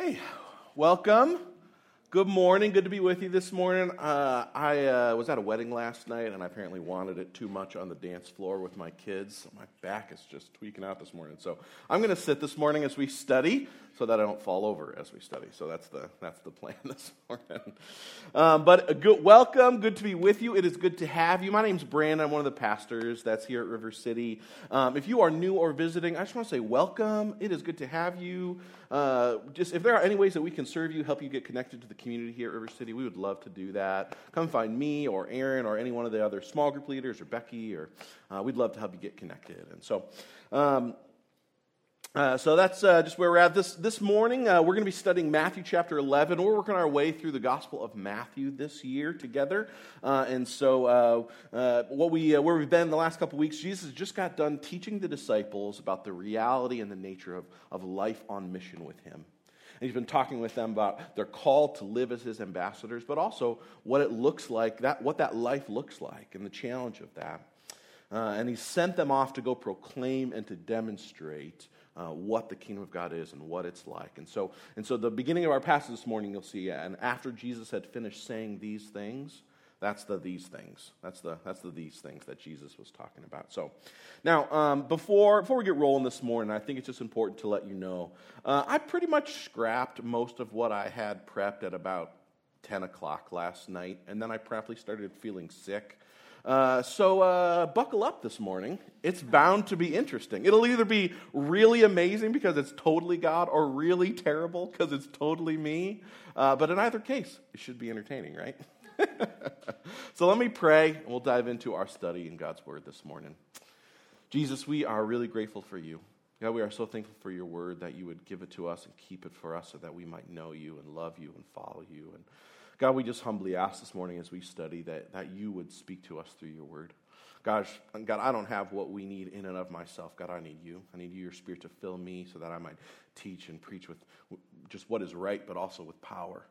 Hey, welcome. Good morning. Good to be with you this morning. Uh, I uh, was at a wedding last night, and I apparently wanted it too much on the dance floor with my kids. My back is just tweaking out this morning. So I'm going to sit this morning as we study so that I don't fall over as we study. So that's the, that's the plan this morning. Um, but good, welcome. Good to be with you. It is good to have you. My name's Brandon. I'm one of the pastors that's here at River City. Um, if you are new or visiting, I just want to say welcome. It is good to have you. Uh, just if there are any ways that we can serve you, help you get connected to the community here at River City, we would love to do that. Come find me or Aaron or any one of the other small group leaders or Becky, or uh, we'd love to help you get connected. And so, um, uh, so that's uh, just where we're at this this morning. Uh, we're going to be studying Matthew chapter 11. We're working our way through the Gospel of Matthew this year together. Uh, and so, uh, uh, what we where we've been the last couple weeks, Jesus just got done teaching the disciples about the reality and the nature of, of life on mission with Him. And he's been talking with them about their call to live as His ambassadors, but also what it looks like that what that life looks like and the challenge of that. and he sent them off to go proclaim and to demonstrate uh, what the kingdom of God is and what it's like. And so, and so the beginning of our passage this morning, you'll see, and after Jesus had finished saying these things, that's the these things. That's the that's the these things that Jesus was talking about. So, now um, before before we get rolling this morning, I think it's just important to let you know uh, I pretty much scrapped most of what I had prepped at about ten o'clock last night, and then I promptly started feeling sick. Uh, so uh, buckle up this morning. It's bound to be interesting. It'll either be really amazing because it's totally God or really terrible because it's totally me. Uh, but in either case, it should be entertaining, right? so let me pray, and we'll dive into our study in God's Word this morning. Jesus, we are really grateful for you. God, we are so thankful for your word that you would give it to us and keep it for us so that we might know you and love you and follow you. And God, we just humbly ask this morning as we study that, that you would speak to us through your word. Gosh, God, I don't have what we need in and of myself. God, I need you. I need your spirit to fill me so that I might teach and preach with just what is right, but also with power.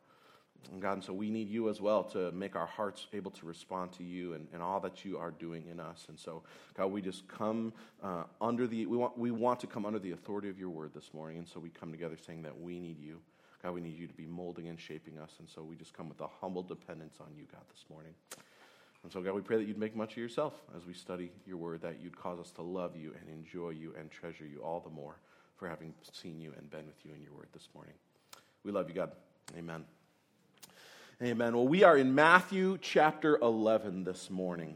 And God, and so we need you as well to make our hearts able to respond to you and, and all that you are doing in us. And so, God, we just come uh, under the, we want, we want to come under the authority of your word this morning. And so we come together saying that we need you. God, we need you to be molding and shaping us. And so we just come with a humble dependence on you, God, this morning. And so, God, we pray that you'd make much of yourself as we study your word, that you'd cause us to love you and enjoy you and treasure you all the more for having seen you and been with you in your word this morning. We love you, God. Amen. Amen. Well, we are in Matthew chapter 11 this morning.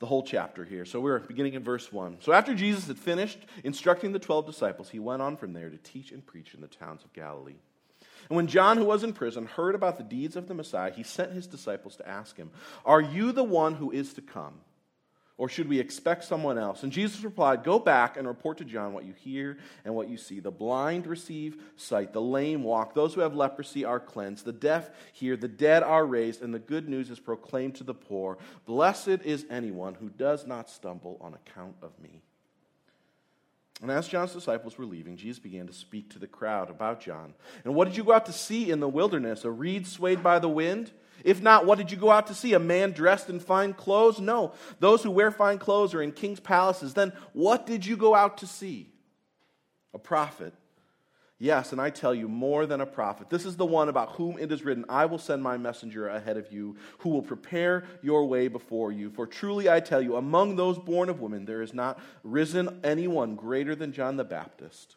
The whole chapter here. So we're beginning in verse 1. So after Jesus had finished instructing the 12 disciples, he went on from there to teach and preach in the towns of Galilee. And when John, who was in prison, heard about the deeds of the Messiah, he sent his disciples to ask him, Are you the one who is to come? Or should we expect someone else? And Jesus replied, Go back and report to John what you hear and what you see. The blind receive sight, the lame walk, those who have leprosy are cleansed, the deaf hear, the dead are raised, and the good news is proclaimed to the poor. Blessed is anyone who does not stumble on account of me. And as John's disciples were leaving, Jesus began to speak to the crowd about John. And what did you go out to see in the wilderness? A reed swayed by the wind? If not, what did you go out to see? A man dressed in fine clothes? No. Those who wear fine clothes are in king's palaces. Then what did you go out to see? A prophet. Yes, and I tell you, more than a prophet. This is the one about whom it is written, I will send my messenger ahead of you, who will prepare your way before you. For truly I tell you, among those born of women, there is not risen anyone greater than John the Baptist.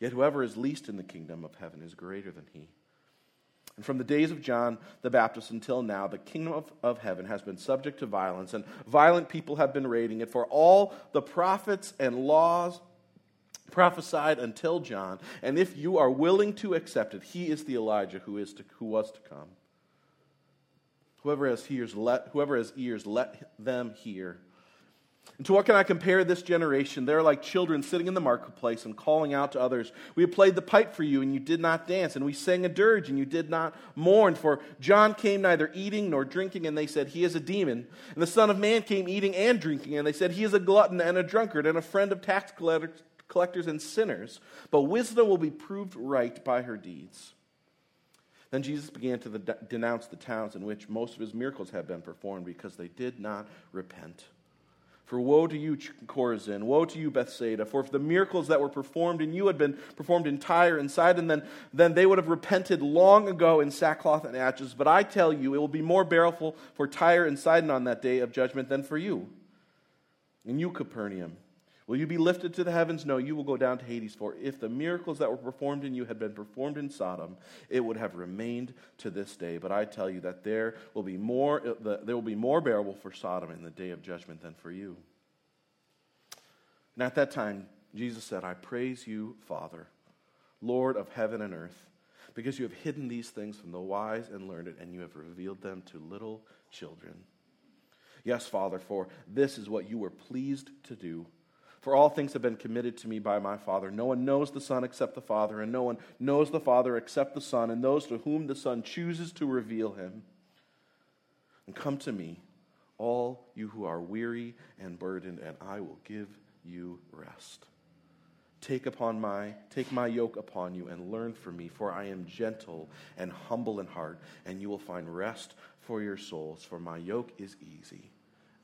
Yet whoever is least in the kingdom of heaven is greater than he. And from the days of John the Baptist until now, the kingdom of, of heaven has been subject to violence, and violent people have been raiding it. For all the prophets and laws prophesied until John, and if you are willing to accept it, he is the Elijah who, is to, who was to come. Whoever has ears, let, whoever has ears, let them hear. And to what can I compare this generation? They're like children sitting in the marketplace and calling out to others. We have played the pipe for you, and you did not dance. And we sang a dirge, and you did not mourn. For John came neither eating nor drinking, and they said, He is a demon. And the Son of Man came eating and drinking, and they said, He is a glutton and a drunkard and a friend of tax collectors and sinners. But wisdom will be proved right by her deeds. Then Jesus began to denounce the towns in which most of his miracles had been performed because they did not repent. For woe to you, Chorazin! Woe to you, Bethsaida! For if the miracles that were performed in you had been performed in Tyre and Sidon, then, then they would have repented long ago in sackcloth and ashes. But I tell you, it will be more bearable for Tyre and Sidon on that day of judgment than for you. And you, Capernaum, will you be lifted to the heavens? No, you will go down to Hades. For if the miracles that were performed in you had been performed in Sodom, it would have remained to this day. But I tell you that there will be more, uh, there will be more bearable for Sodom in the day of judgment than for you. And at that time, Jesus said, I praise you, Father, Lord of heaven and earth, because you have hidden these things from the wise and learned, and you have revealed them to little children. Yes, Father, for this is what you were pleased to do. For all things have been committed to me by my Father. No one knows the Son except the Father, and no one knows the Father except the Son, and those to whom the Son chooses to reveal him. And come to me, all you who are weary and burdened, and I will give you rest. Take upon my take my yoke upon you and learn from me, for I am gentle and humble in heart, and you will find rest for your souls. For my yoke is easy,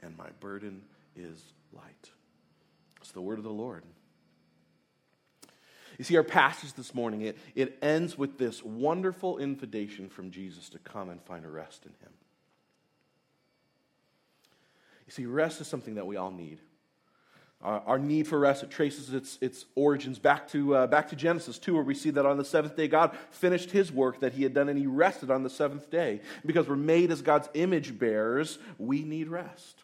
and my burden is light. It's the word of the Lord. You see, our passage this morning, it, it ends with this wonderful invitation from Jesus to come and find a rest in Him. You see, rest is something that we all need. Uh, our need for rest, it traces its, its origins back to, uh, back to Genesis 2, where we see that on the seventh day, God finished his work that he had done and he rested on the seventh day. Because we're made as God's image bearers, we need rest.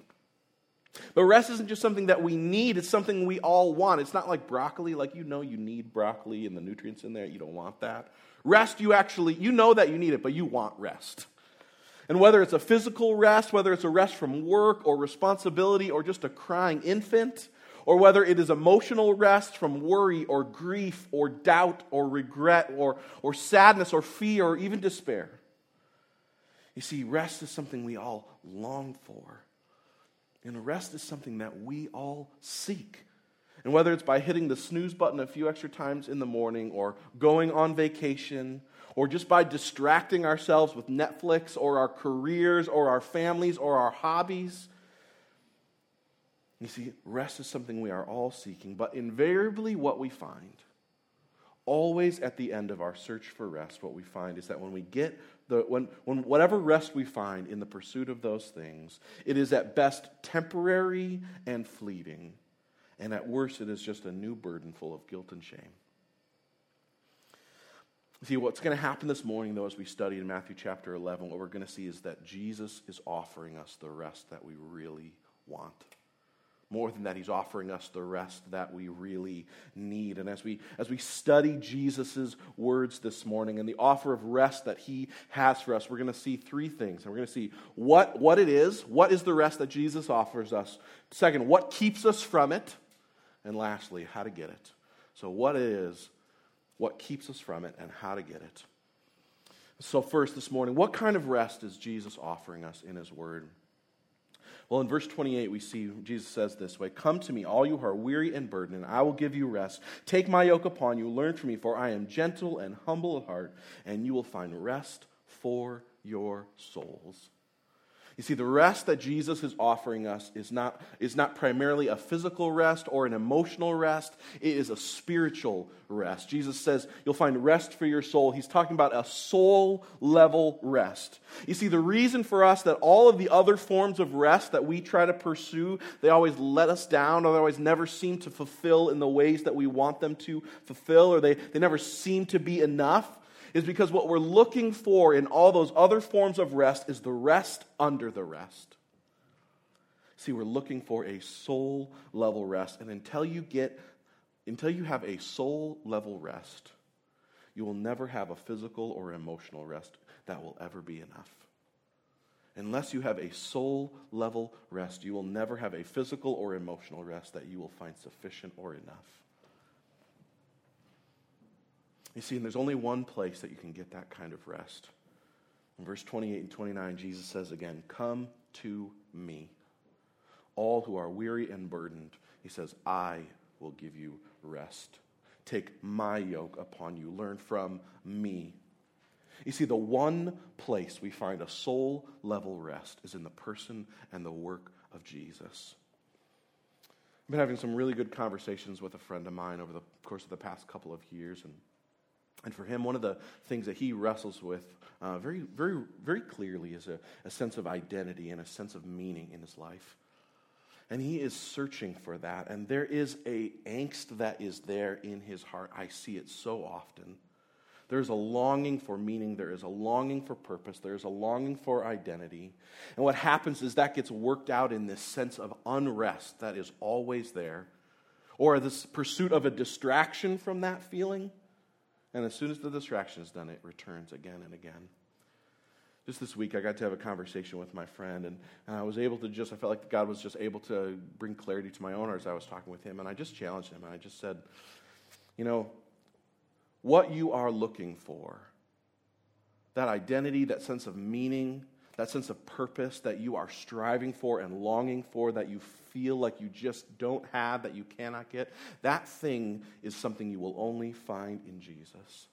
But rest isn't just something that we need, it's something we all want. It's not like broccoli, like you know you need broccoli and the nutrients in there, you don't want that. Rest, you actually, you know that you need it, but you want rest. And whether it's a physical rest, whether it's a rest from work or responsibility or just a crying infant, or whether it is emotional rest from worry or grief or doubt or regret or, or sadness or fear or even despair. You see, rest is something we all long for. And rest is something that we all seek. And whether it's by hitting the snooze button a few extra times in the morning, or going on vacation, or just by distracting ourselves with Netflix, or our careers, or our families, or our hobbies, you see, rest is something we are all seeking, but invariably, what we find, always at the end of our search for rest, what we find is that when we get the, when, when whatever rest we find in the pursuit of those things, it is at best temporary and fleeting, and at worst, it is just a new burden full of guilt and shame. See, what's going to happen this morning, though, as we study in Matthew chapter 11, what we're going to see is that Jesus is offering us the rest that we really want. More than that, he's offering us the rest that we really need. And as we, as we study Jesus' words this morning and the offer of rest that he has for us, we're going to see three things. And we're going to see what, what it is, what is the rest that Jesus offers us. Second, what keeps us from it. And lastly, how to get it. So, what is, what keeps us from it, and how to get it. So, first this morning, what kind of rest is Jesus offering us in his word? Well, in verse 28, we see Jesus says this way Come to me, all you who are weary and burdened, and I will give you rest. Take my yoke upon you, learn from me, for I am gentle and humble of heart, and you will find rest for your souls. You see, the rest that Jesus is offering us is not, is not primarily a physical rest or an emotional rest, it is a spiritual rest. Jesus says you'll find rest for your soul. He's talking about a soul level rest. You see, the reason for us that all of the other forms of rest that we try to pursue, they always let us down, or they always never seem to fulfill in the ways that we want them to fulfill, or they, they never seem to be enough is because what we're looking for in all those other forms of rest is the rest under the rest. See, we're looking for a soul level rest. And until you get, until you have a soul level rest, you will never have a physical or emotional rest that will ever be enough. Unless you have a soul level rest, you will never have a physical or emotional rest that you will find sufficient or enough. You see, and there's only one place that you can get that kind of rest. In verse 28 and 29, Jesus says again, Come to me, all who are weary and burdened. He says, I will give you rest. Take my yoke upon you. Learn from me. You see, the one place we find a soul level rest is in the person and the work of Jesus. I've been having some really good conversations with a friend of mine over the course of the past couple of years. And, and for him, one of the things that he wrestles with uh, very, very, very clearly is a, a sense of identity and a sense of meaning in his life. And he is searching for that. And there is a angst that is there in his heart. I see it so often. There's a longing for meaning. There is a longing for purpose. There is a longing for identity. And what happens is that gets worked out in this sense of unrest that is always there, or this pursuit of a distraction from that feeling. And as soon as the distraction is done, it returns again and again. Just this week, I got to have a conversation with my friend, and, and I was able to just, I felt like God was just able to bring clarity to my own as I was talking with him. And I just challenged him, and I just said, you know, what you are looking for. That identity, that sense of meaning, that sense of purpose that you are striving for and longing for, that you feel like you just don't have, that you cannot get, that thing is something you will only find in Jesus.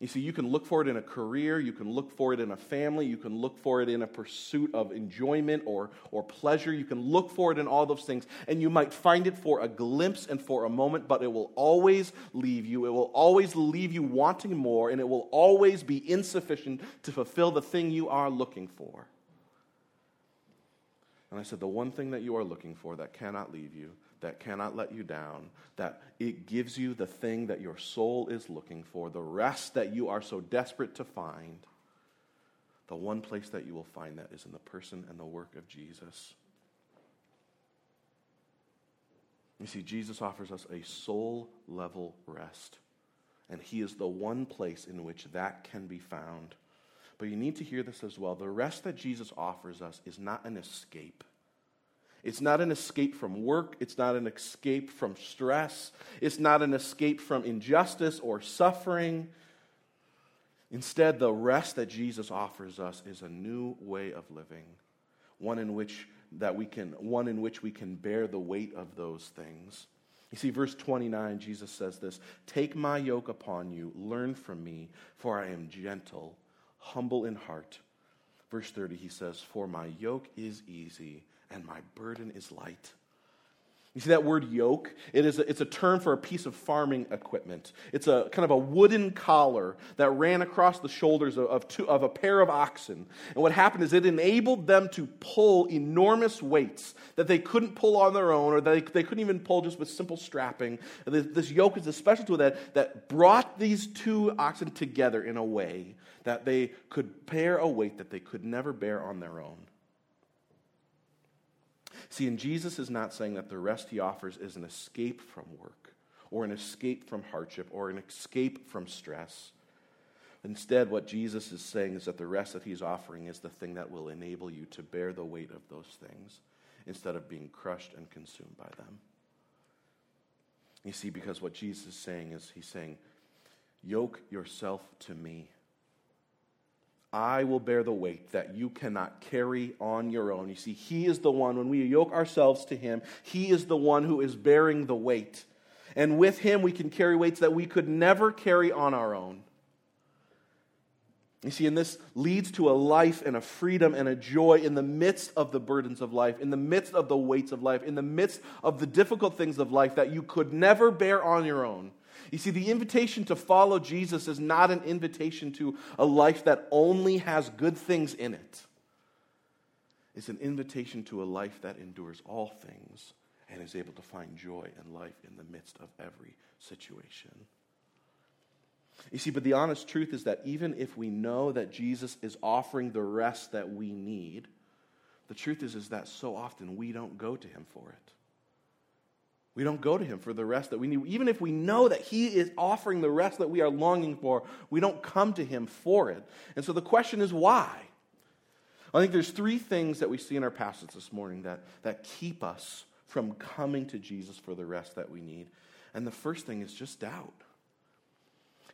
You see, you can look for it in a career, you can look for it in a family, you can look for it in a pursuit of enjoyment or, or pleasure. You can look for it in all those things, and you might find it for a glimpse and for a moment, but it will always leave you. It will always leave you wanting more, and it will always be insufficient to fulfill the thing you are looking for. And I said, the one thing that you are looking for that cannot leave you that cannot let you down, that it gives you the thing that your soul is looking for, the rest that you are so desperate to find. The one place that you will find that is in the person and the work of Jesus. You see, Jesus offers us a soul level rest, and He is the one place in which that can be found. But you need to hear this as well. The rest that Jesus offers us is not an escape. It's not an escape from work. It's not an escape from stress. It's not an escape from injustice or suffering. Instead, the rest that Jesus offers us is a new way of living, one in which that we can one in which we can bear the weight of those things. You see, verse 29, Jesus says this Take my yoke upon you, learn from me, for I am gentle, humble in heart. Verse 30, he says, For my yoke is easy and my burden is light. You see that word yoke? It is a, it's a term for a piece of farming equipment. It's a kind of a wooden collar that ran across the shoulders of, of, two, of a pair of oxen. And what happened is it enabled them to pull enormous weights that they couldn't pull on their own or they, they couldn't even pull just with simple strapping. This, this yoke is a special tool that, that brought these two oxen together in a way that they could bear a weight that they could never bear on their own. See, and Jesus is not saying that the rest he offers is an escape from work or an escape from hardship or an escape from stress. Instead, what Jesus is saying is that the rest that he's offering is the thing that will enable you to bear the weight of those things instead of being crushed and consumed by them. You see, because what Jesus is saying is, he's saying, Yoke yourself to me I will bear the weight that you cannot carry on your own. You see, He is the one, when we yoke ourselves to Him, He is the one who is bearing the weight. And with Him, we can carry weights that we could never carry on our own. You see, and this leads to a life and a freedom and a joy in the midst of the burdens of life, in the midst of the weights of life, in the midst of the difficult things of life that you could never bear on your own. You see, the invitation to follow Jesus is not an invitation to a life that only has good things in it. It's an invitation to a life that endures all things and is able to find joy and life in the midst of every situation. You see, but the honest truth is that even if we know that Jesus is offering the rest that we need, the truth is, is that so often we don't go to him for it. We don't go to him for the rest that we need. Even if we know that he is offering the rest that we are longing for, we don't come to him for it. And so the question is why? I think there's three things that we see in our passage this morning that, that keep us from coming to Jesus for the rest that we need. And the first thing is just doubt.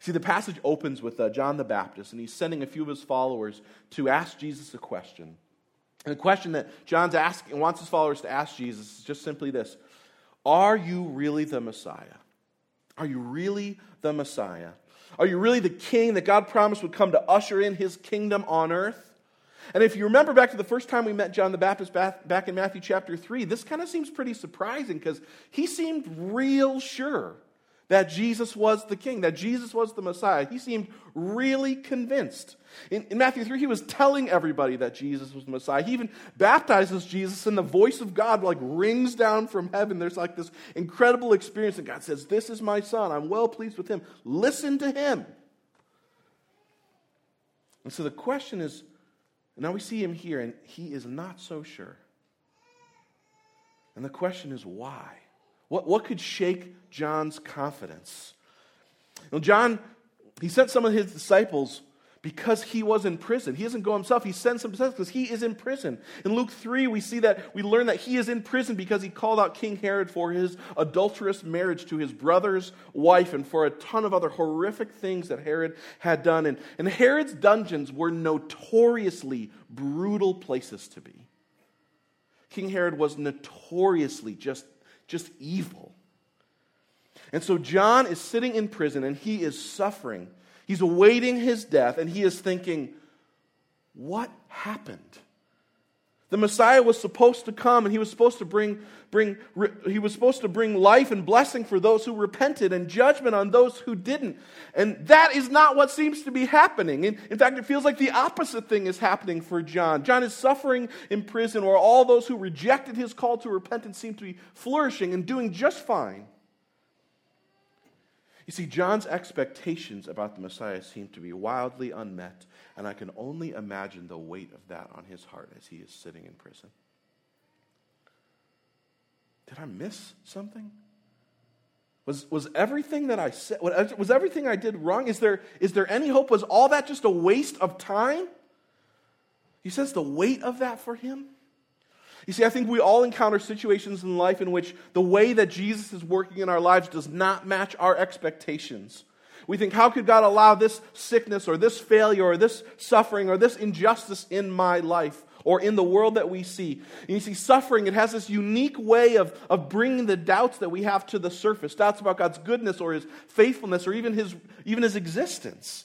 See, the passage opens with uh, John the Baptist, and he's sending a few of his followers to ask Jesus a question. And the question that John's asking, wants his followers to ask Jesus is just simply this are you really the Messiah? Are you really the Messiah? Are you really the king that God promised would come to usher in his kingdom on earth? And if you remember back to the first time we met John the Baptist back in Matthew chapter 3, this kind of seems pretty surprising because he seemed real sure that Jesus was the king, that Jesus was the Messiah. He seemed really convinced. In, in, Matthew 3, he was telling everybody that Jesus was the Messiah. He even baptizes Jesus, and the voice of God like rings down from heaven. There's like this incredible experience, and God says, This is my son. I'm well pleased with him. Listen to him. And so the question is now we see him here, and he is not so sure. And the question is why? What, what could shake John's confidence? Well, John, he sent some of his disciples because he was in prison. He doesn't go himself. He sends some disciples because he is in prison. In Luke 3, we see that we learn that he is in prison because he called out King Herod for his adulterous marriage to his brother's wife and for a ton of other horrific things that Herod had done. And, and Herod's dungeons were notoriously brutal places to be. King Herod was notoriously just just evil. And so John is sitting in prison and he is suffering. He's awaiting his death and he is thinking, what happened? The Messiah was supposed to come and he was supposed to bring, bring, he was supposed to bring life and blessing for those who repented and judgment on those who didn't. And that is not what seems to be happening. In, in fact, it feels like the opposite thing is happening for John. John is suffering in prison where all those who rejected his call to repentance seem to be flourishing and doing just fine. You see, John's expectations about the Messiah seem to be wildly unmet, and I can only imagine the weight of that on his heart as he is sitting in prison. Did I miss something? Was, was everything that I said, was everything I did wrong? Is there, is there any hope? Was all that just a waste of time? He says the weight of that for him. You see, I think we all encounter situations in life in which the way that Jesus is working in our lives does not match our expectations. We think, how could God allow this sickness or this failure or this suffering or this injustice in my life or in the world that we see? And you see, suffering, it has this unique way of, of bringing the doubts that we have to the surface doubts about God's goodness or his faithfulness or even his, even his existence.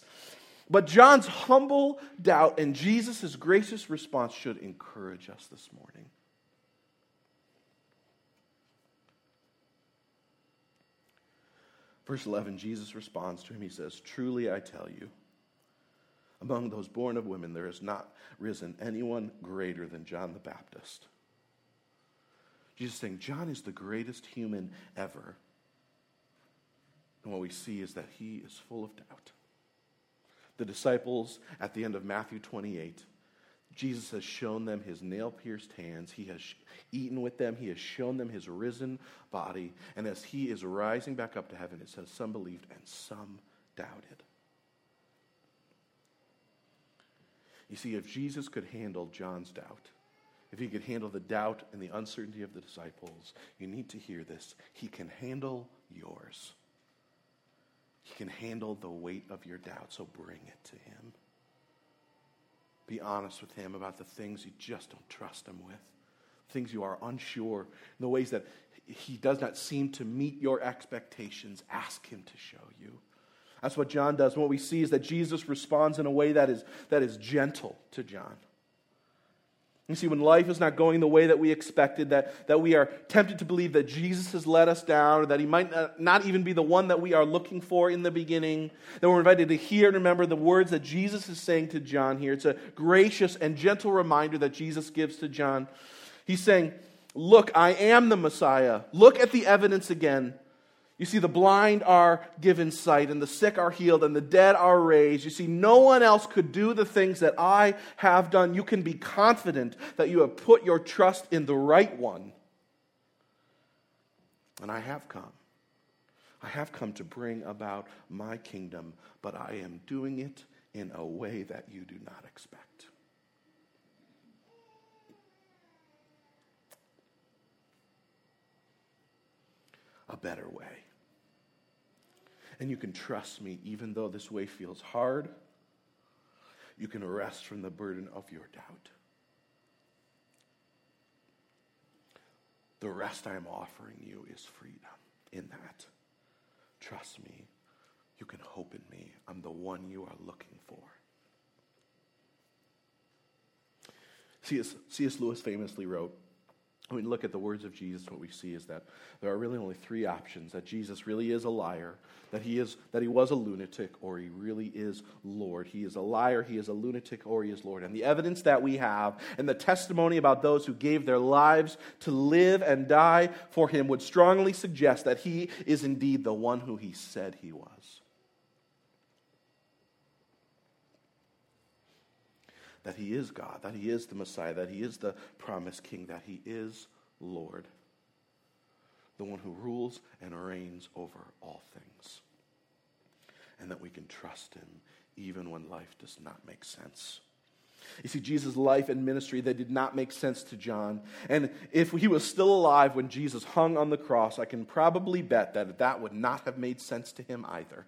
But John's humble doubt and Jesus' gracious response should encourage us this morning. Verse 11, Jesus responds to him. He says, Truly I tell you, among those born of women, there has not risen anyone greater than John the Baptist. Jesus saying, John is the greatest human ever. And what we see is that he is full of doubt. The disciples at the end of Matthew 28 Jesus has shown them his nail pierced hands. He has eaten with them. He has shown them his risen body. And as he is rising back up to heaven, it says some believed and some doubted. You see, if Jesus could handle John's doubt, if he could handle the doubt and the uncertainty of the disciples, you need to hear this. He can handle yours. He can handle the weight of your doubt, so bring it to him. Be honest with Him about the things you just don't trust Him with, things you are unsure, the ways that He does not seem to meet your expectations. Ask Him to show you. That's what John does. What we see is that Jesus responds in a way that is, that is gentle to John. You see, when life is not going the way that we expected, that, that we are tempted to believe that Jesus has let us down, or that he might not, even be the one that we are looking for in the beginning, that we're invited to hear and remember the words that Jesus is saying to John here. It's a gracious and gentle reminder that Jesus gives to John. He's saying, Look, I am the Messiah. Look at the evidence again. You see, the blind are given sight, and the sick are healed, and the dead are raised. You see, no one else could do the things that I have done. You can be confident that you have put your trust in the right one. And I have come. I have come to bring about my kingdom, but I am doing it in a way that you do not expect. A better way and you can trust me even though this way feels hard. You can rest from the burden of your doubt. The rest I am offering you is freedom in that. Trust me. You can hope in me. I'm the one you are looking for. C.S. Lewis famously wrote, when we look at the words of Jesus, what we see is that there are really only three options that Jesus really is a liar, that he, is, that he was a lunatic, or he really is Lord. He is a liar, he is a lunatic, or he is Lord. And the evidence that we have and the testimony about those who gave their lives to live and die for him would strongly suggest that he is indeed the one who he said he was. That he is God, that he is the Messiah, that he is the promised king, that he is Lord, the one who rules and reigns over all things, and that we can trust him even when life does not make sense. You see, Jesus' life and ministry, they did not make sense to John. And if he was still alive when Jesus hung on the cross, I can probably bet that that would not have made sense to him either.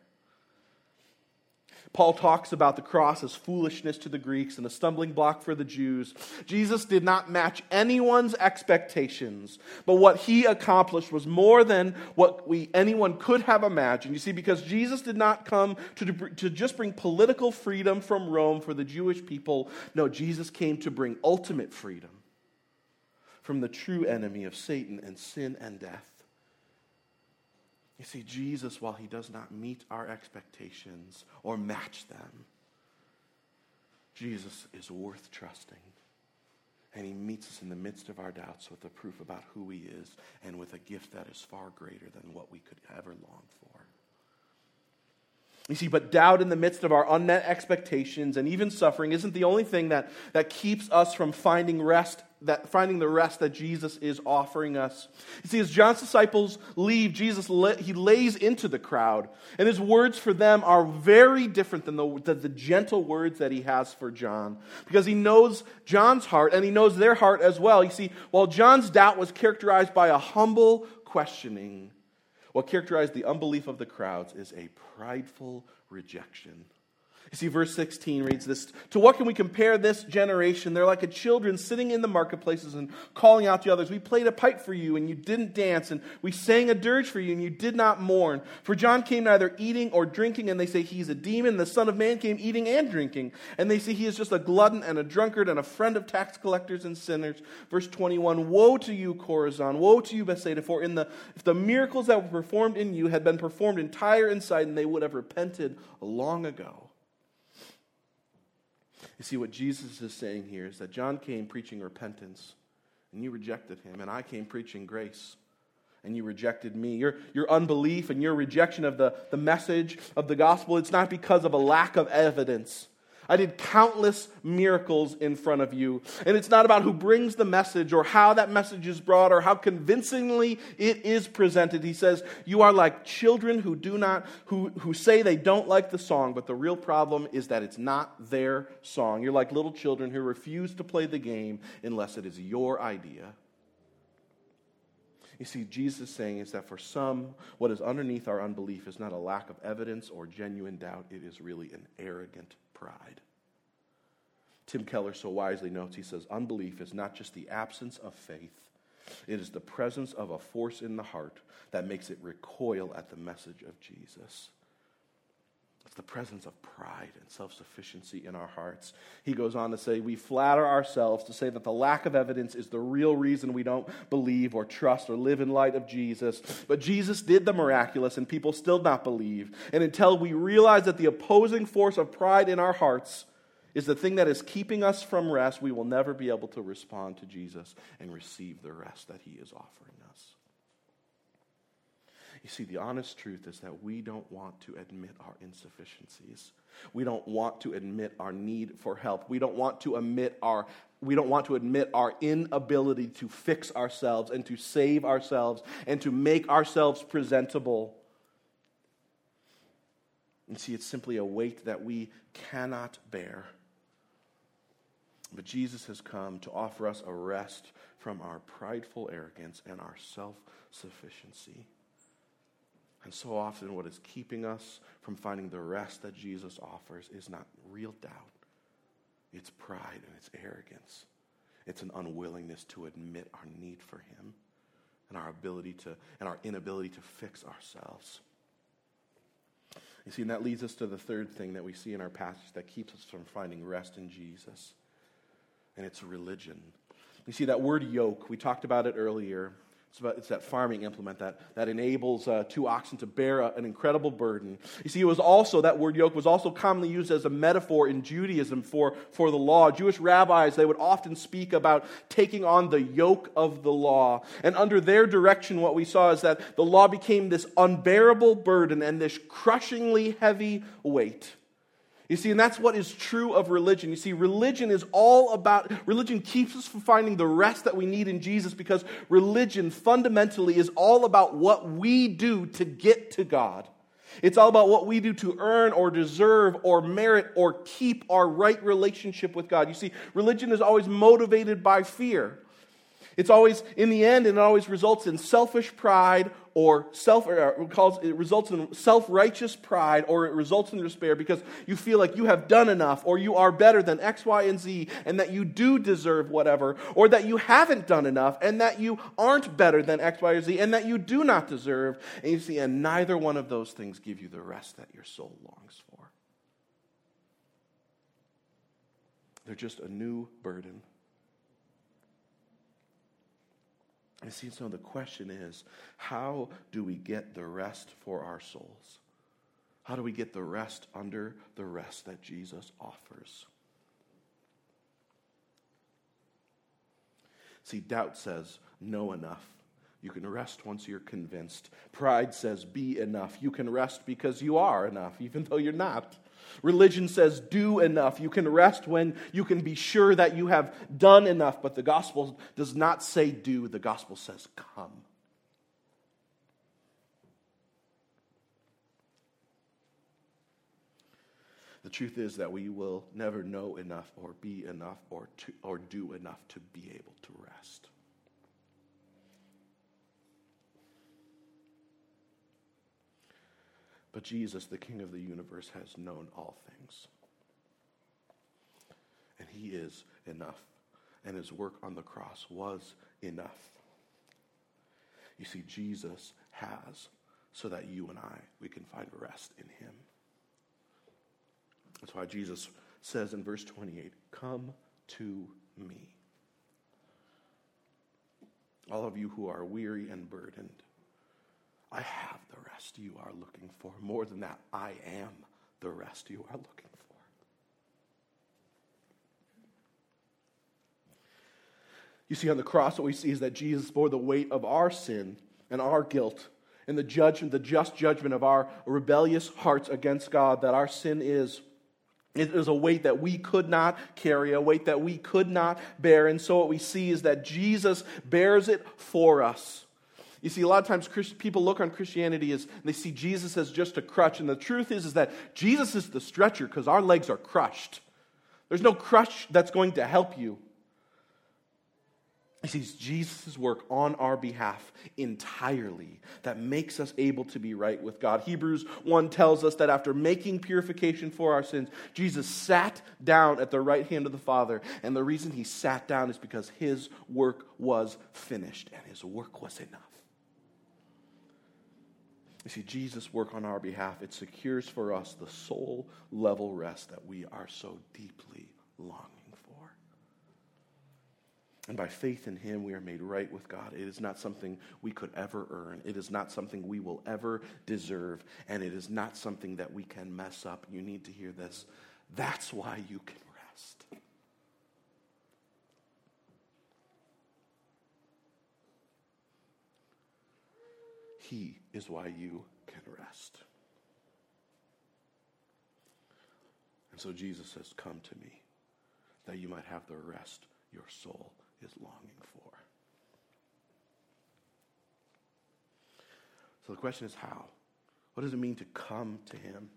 Paul talks about the cross as foolishness to the Greeks and a stumbling block for the Jews. Jesus did not match anyone's expectations, but what he accomplished was more than what we, anyone could have imagined. You see, because Jesus did not come to, to just bring political freedom from Rome for the Jewish people. No, Jesus came to bring ultimate freedom from the true enemy of Satan and sin and death. You see, Jesus, while he does not meet our expectations or match them, Jesus is worth trusting. And he meets us in the midst of our doubts with a proof about who he is and with a gift that is far greater than what we could ever long for. You see, but doubt in the midst of our unmet expectations and even suffering isn't the only thing that, that keeps us from finding rest, that finding the rest that Jesus is offering us. You see, as John's disciples leave, Jesus he lays into the crowd, and his words for them are very different than the, the, the gentle words that he has for John, because he knows John's heart and he knows their heart as well. You see, while John's doubt was characterized by a humble questioning, what characterized the unbelief of the crowds is a prideful rejection you see, verse 16 reads this To what can we compare this generation? They're like a children sitting in the marketplaces and calling out to others, We played a pipe for you, and you didn't dance, and we sang a dirge for you, and you did not mourn. For John came neither eating or drinking, and they say he's a demon. The Son of Man came eating and drinking, and they say he is just a glutton and a drunkard and a friend of tax collectors and sinners. Verse 21 Woe to you, Chorazin! Woe to you, Bethsaida! For in the, if the miracles that were performed in you had been performed in Tyre and Sidon, they would have repented long ago. You see, what Jesus is saying here is that John came preaching repentance, and you rejected him, and I came preaching grace. And you rejected me. Your, your unbelief and your rejection of the, the message of the gospel, it's not because of a lack of evidence. I did countless miracles in front of you. And it's not about who brings the message or how that message is brought or how convincingly it is presented. He says, You are like children who do not, who, who say they don't like the song, but the real problem is that it's not their song. You're like little children who refuse to play the game unless it is your idea. You see, Jesus is saying is that for some, what is underneath our unbelief is not a lack of evidence or genuine doubt, it is really an arrogant pride. Tim Keller so wisely notes he says, Unbelief is not just the absence of faith, it is the presence of a force in the heart that makes it recoil at the message of Jesus. It's the presence of pride and self sufficiency in our hearts. He goes on to say, We flatter ourselves to say that the lack of evidence is the real reason we don't believe or trust or live in light of Jesus. But Jesus did the miraculous, and people still not believe. And until we realize that the opposing force of pride in our hearts is the thing that is keeping us from rest, we will never be able to respond to Jesus and receive the rest that he is offering us. You see, the honest truth is that we don't want to admit our insufficiencies. We don't want to admit our need for help. We don't want to admit our we don't want to admit our inability to fix ourselves and to save ourselves and to make ourselves presentable. And see, it's simply a weight that we cannot bear. But Jesus has come to offer us a rest from our prideful arrogance and our self sufficiency. And so often, what is keeping us from finding the rest that Jesus offers is not real doubt, it's pride and it's arrogance. It's an unwillingness to admit our need for Him and our ability to, and our inability to fix ourselves. You see, and that leads us to the third thing that we see in our passage that keeps us from finding rest in Jesus. and it's religion. You see, that word yoke, we talked about it earlier. It's, about, it's that farming implement that, that enables uh, two oxen to bear a, an incredible burden. You see, it was also, that word yoke was also commonly used as a metaphor in Judaism for, for the law. Jewish rabbis, they would often speak about taking on the yoke of the law. And under their direction, what we saw is that the law became this unbearable burden and this crushingly heavy weight. You see, and that's what is true of religion. You see, religion is all about, religion keeps us from finding the rest that we need in Jesus because religion fundamentally is all about what we do to get to God. It's all about what we do to earn or deserve or merit or keep our right relationship with God. You see, religion is always motivated by fear. It's always, in the end, and it always results in selfish pride or self, or it, calls, it results in self righteous pride or it results in despair because you feel like you have done enough or you are better than X, Y, and Z and that you do deserve whatever or that you haven't done enough and that you aren't better than X, Y, or Z and that you do not deserve. And you see, and neither one of those things give you the rest that your soul longs for. They're just a new burden. And see, so the question is how do we get the rest for our souls? How do we get the rest under the rest that Jesus offers? See, doubt says, know enough. You can rest once you're convinced. Pride says, be enough. You can rest because you are enough, even though you're not. Religion says, do enough. You can rest when you can be sure that you have done enough. But the gospel does not say do, the gospel says come. The truth is that we will never know enough or be enough or, to, or do enough to be able to rest. But Jesus, the King of the universe, has known all things. And he is enough. And his work on the cross was enough. You see, Jesus has so that you and I, we can find rest in him. That's why Jesus says in verse 28 Come to me. All of you who are weary and burdened, I have rest you are looking for. More than that, I am the rest you are looking for. You see, on the cross, what we see is that Jesus bore the weight of our sin and our guilt and the judgment, the just judgment of our rebellious hearts against God, that our sin is. It is a weight that we could not carry, a weight that we could not bear. And so what we see is that Jesus bears it for us. You see, a lot of times people look on Christianity as they see Jesus as just a crutch, and the truth is, is that Jesus is the stretcher because our legs are crushed. There's no crutch that's going to help you. He sees Jesus' work on our behalf entirely that makes us able to be right with God. Hebrews 1 tells us that after making purification for our sins, Jesus sat down at the right hand of the Father. And the reason he sat down is because his work was finished and his work was enough. You see, Jesus' work on our behalf, it secures for us the soul level rest that we are so deeply longing for. And by faith in Him, we are made right with God. It is not something we could ever earn, it is not something we will ever deserve, and it is not something that we can mess up. You need to hear this. That's why you can rest. He is why you can rest. And so Jesus says, Come to me, that you might have the rest your soul is longing for. So the question is, how? What does it mean to come to Him?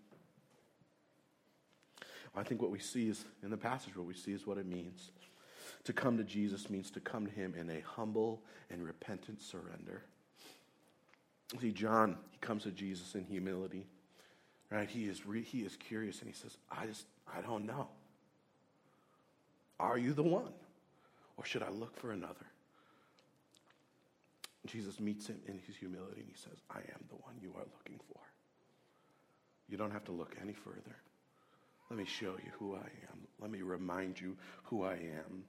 I think what we see is, in the passage, what we see is what it means. To come to Jesus means to come to Him in a humble and repentant surrender. See, John, he comes to Jesus in humility, right? He is, re- he is curious and he says, I just, I don't know. Are you the one? Or should I look for another? Jesus meets him in his humility and he says, I am the one you are looking for. You don't have to look any further. Let me show you who I am. Let me remind you who I am.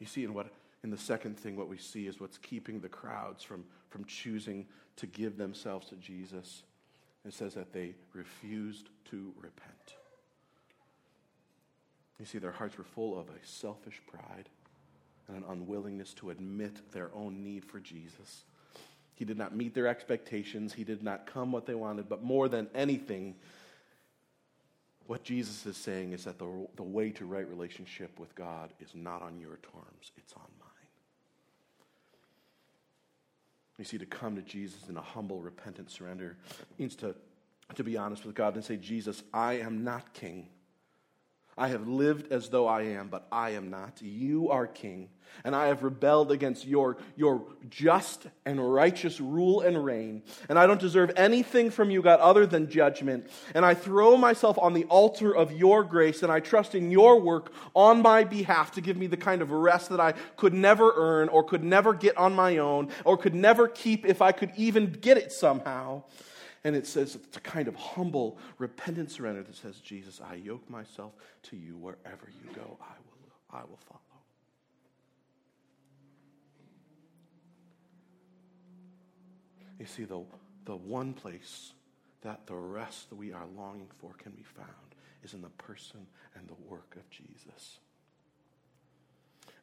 You see, in what in the second thing, what we see is what's keeping the crowds from, from choosing to give themselves to Jesus. It says that they refused to repent. You see, their hearts were full of a selfish pride and an unwillingness to admit their own need for Jesus. He did not meet their expectations. He did not come what they wanted. But more than anything, what Jesus is saying is that the, the way to right relationship with God is not on your terms, it's on mine. You see, to come to Jesus in a humble, repentant surrender means to, to be honest with God and say, Jesus, I am not king. I have lived as though I am, but I am not. You are king, and I have rebelled against your, your just and righteous rule and reign. And I don't deserve anything from you, God, other than judgment. And I throw myself on the altar of your grace, and I trust in your work on my behalf to give me the kind of rest that I could never earn, or could never get on my own, or could never keep if I could even get it somehow. And it says it's a kind of humble, repentant surrender that says, Jesus, I yoke myself to you wherever you go, I will, I will follow. You see, the, the one place that the rest that we are longing for can be found is in the person and the work of Jesus.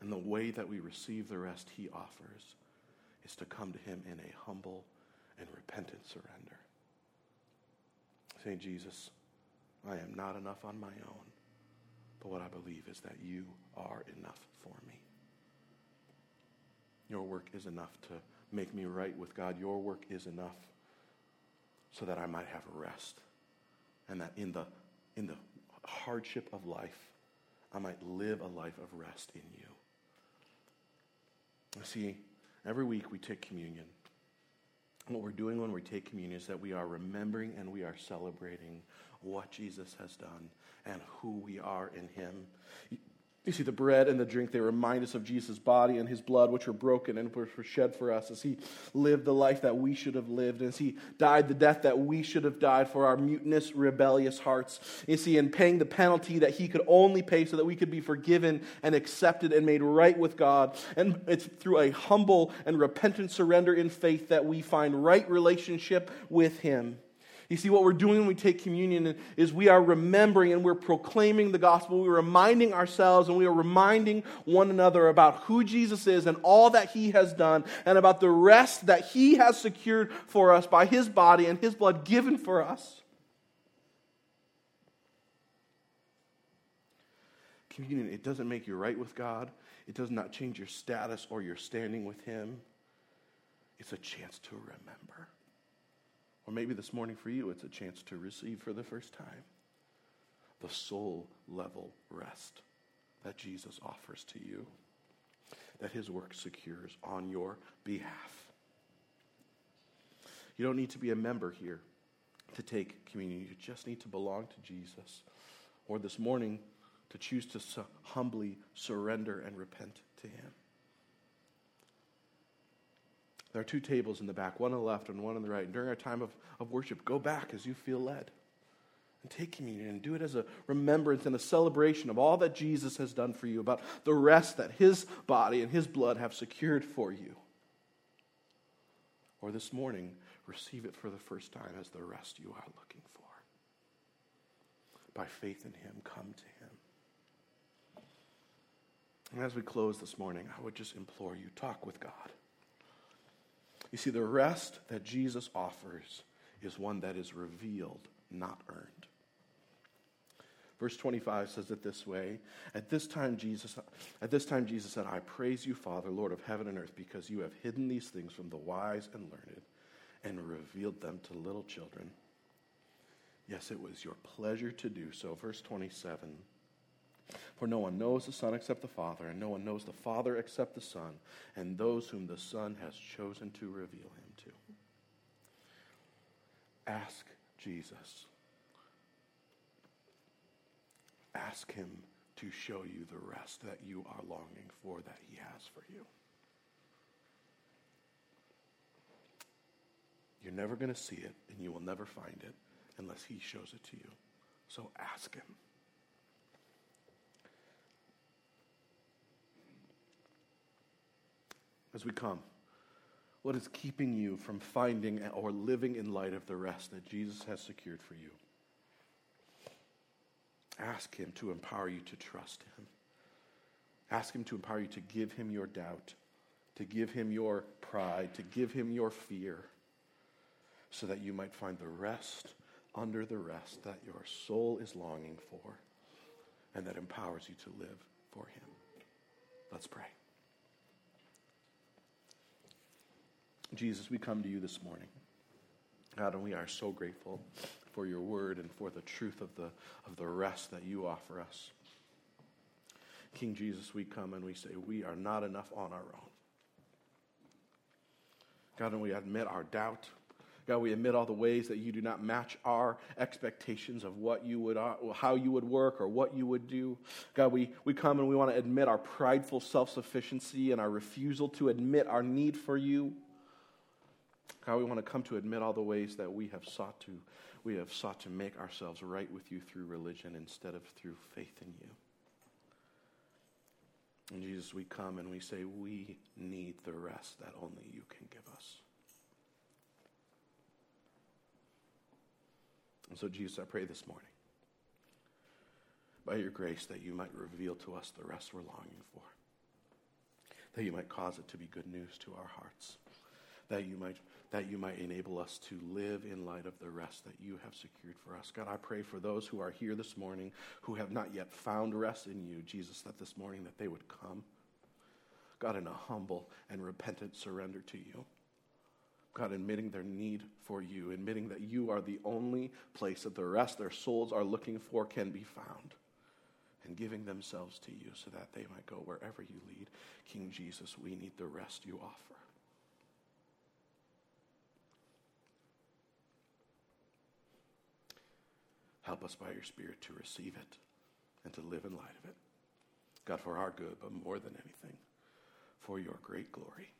And the way that we receive the rest he offers is to come to him in a humble and repentant surrender saying, Jesus, I am not enough on my own, but what I believe is that you are enough for me. Your work is enough to make me right with God. Your work is enough so that I might have rest. And that in the, in the hardship of life, I might live a life of rest in you. you. See, every week we take communion what we're doing when we take communion is that we are remembering and we are celebrating what Jesus has done and who we are in him. You see, the bread and the drink, they remind us of Jesus' body and his blood, which were broken and were shed for us as he lived the life that we should have lived, and as he died the death that we should have died for our mutinous, rebellious hearts. You see, in paying the penalty that he could only pay so that we could be forgiven and accepted and made right with God. And it's through a humble and repentant surrender in faith that we find right relationship with him. You see, what we're doing when we take communion is we are remembering and we're proclaiming the gospel. We're reminding ourselves and we are reminding one another about who Jesus is and all that he has done and about the rest that he has secured for us by his body and his blood given for us. Communion, it doesn't make you right with God, it does not change your status or your standing with him. It's a chance to remember. Or maybe this morning for you, it's a chance to receive for the first time the soul level rest that Jesus offers to you, that his work secures on your behalf. You don't need to be a member here to take communion, you just need to belong to Jesus. Or this morning, to choose to humbly surrender and repent to him. There are two tables in the back, one on the left and one on the right. And during our time of, of worship, go back as you feel led. And take communion and do it as a remembrance and a celebration of all that Jesus has done for you, about the rest that his body and his blood have secured for you. Or this morning, receive it for the first time as the rest you are looking for. By faith in him, come to him. And as we close this morning, I would just implore you talk with God. You see, the rest that Jesus offers is one that is revealed, not earned. Verse 25 says it this way. At this time Jesus at this time Jesus said, "I praise you, Father, Lord of heaven and earth, because you have hidden these things from the wise and learned and revealed them to little children." Yes, it was your pleasure to do so. Verse 27. For no one knows the Son except the Father, and no one knows the Father except the Son, and those whom the Son has chosen to reveal him to. Ask Jesus. Ask him to show you the rest that you are longing for, that he has for you. You're never going to see it, and you will never find it unless he shows it to you. So ask him. As we come, what is keeping you from finding or living in light of the rest that Jesus has secured for you? Ask Him to empower you to trust Him. Ask Him to empower you to give Him your doubt, to give Him your pride, to give Him your fear, so that you might find the rest under the rest that your soul is longing for and that empowers you to live for Him. Let's pray. Jesus, we come to you this morning. God, and we are so grateful for your word and for the truth of the, of the rest that you offer us. King Jesus, we come and we say we are not enough on our own. God, and we admit our doubt. God, we admit all the ways that you do not match our expectations of what you would, uh, how you would work or what you would do. God, we, we come and we want to admit our prideful self sufficiency and our refusal to admit our need for you. God, we want to come to admit all the ways that we have sought to, we have sought to make ourselves right with you through religion instead of through faith in you. And Jesus, we come and we say, we need the rest that only you can give us. And so, Jesus, I pray this morning, by your grace, that you might reveal to us the rest we're longing for, that you might cause it to be good news to our hearts, that you might that you might enable us to live in light of the rest that you have secured for us. God, I pray for those who are here this morning who have not yet found rest in you, Jesus, that this morning that they would come. God, in a humble and repentant surrender to you. God, admitting their need for you, admitting that you are the only place that the rest their souls are looking for can be found, and giving themselves to you so that they might go wherever you lead. King Jesus, we need the rest you offer. Help us by your Spirit to receive it and to live in light of it. God, for our good, but more than anything, for your great glory.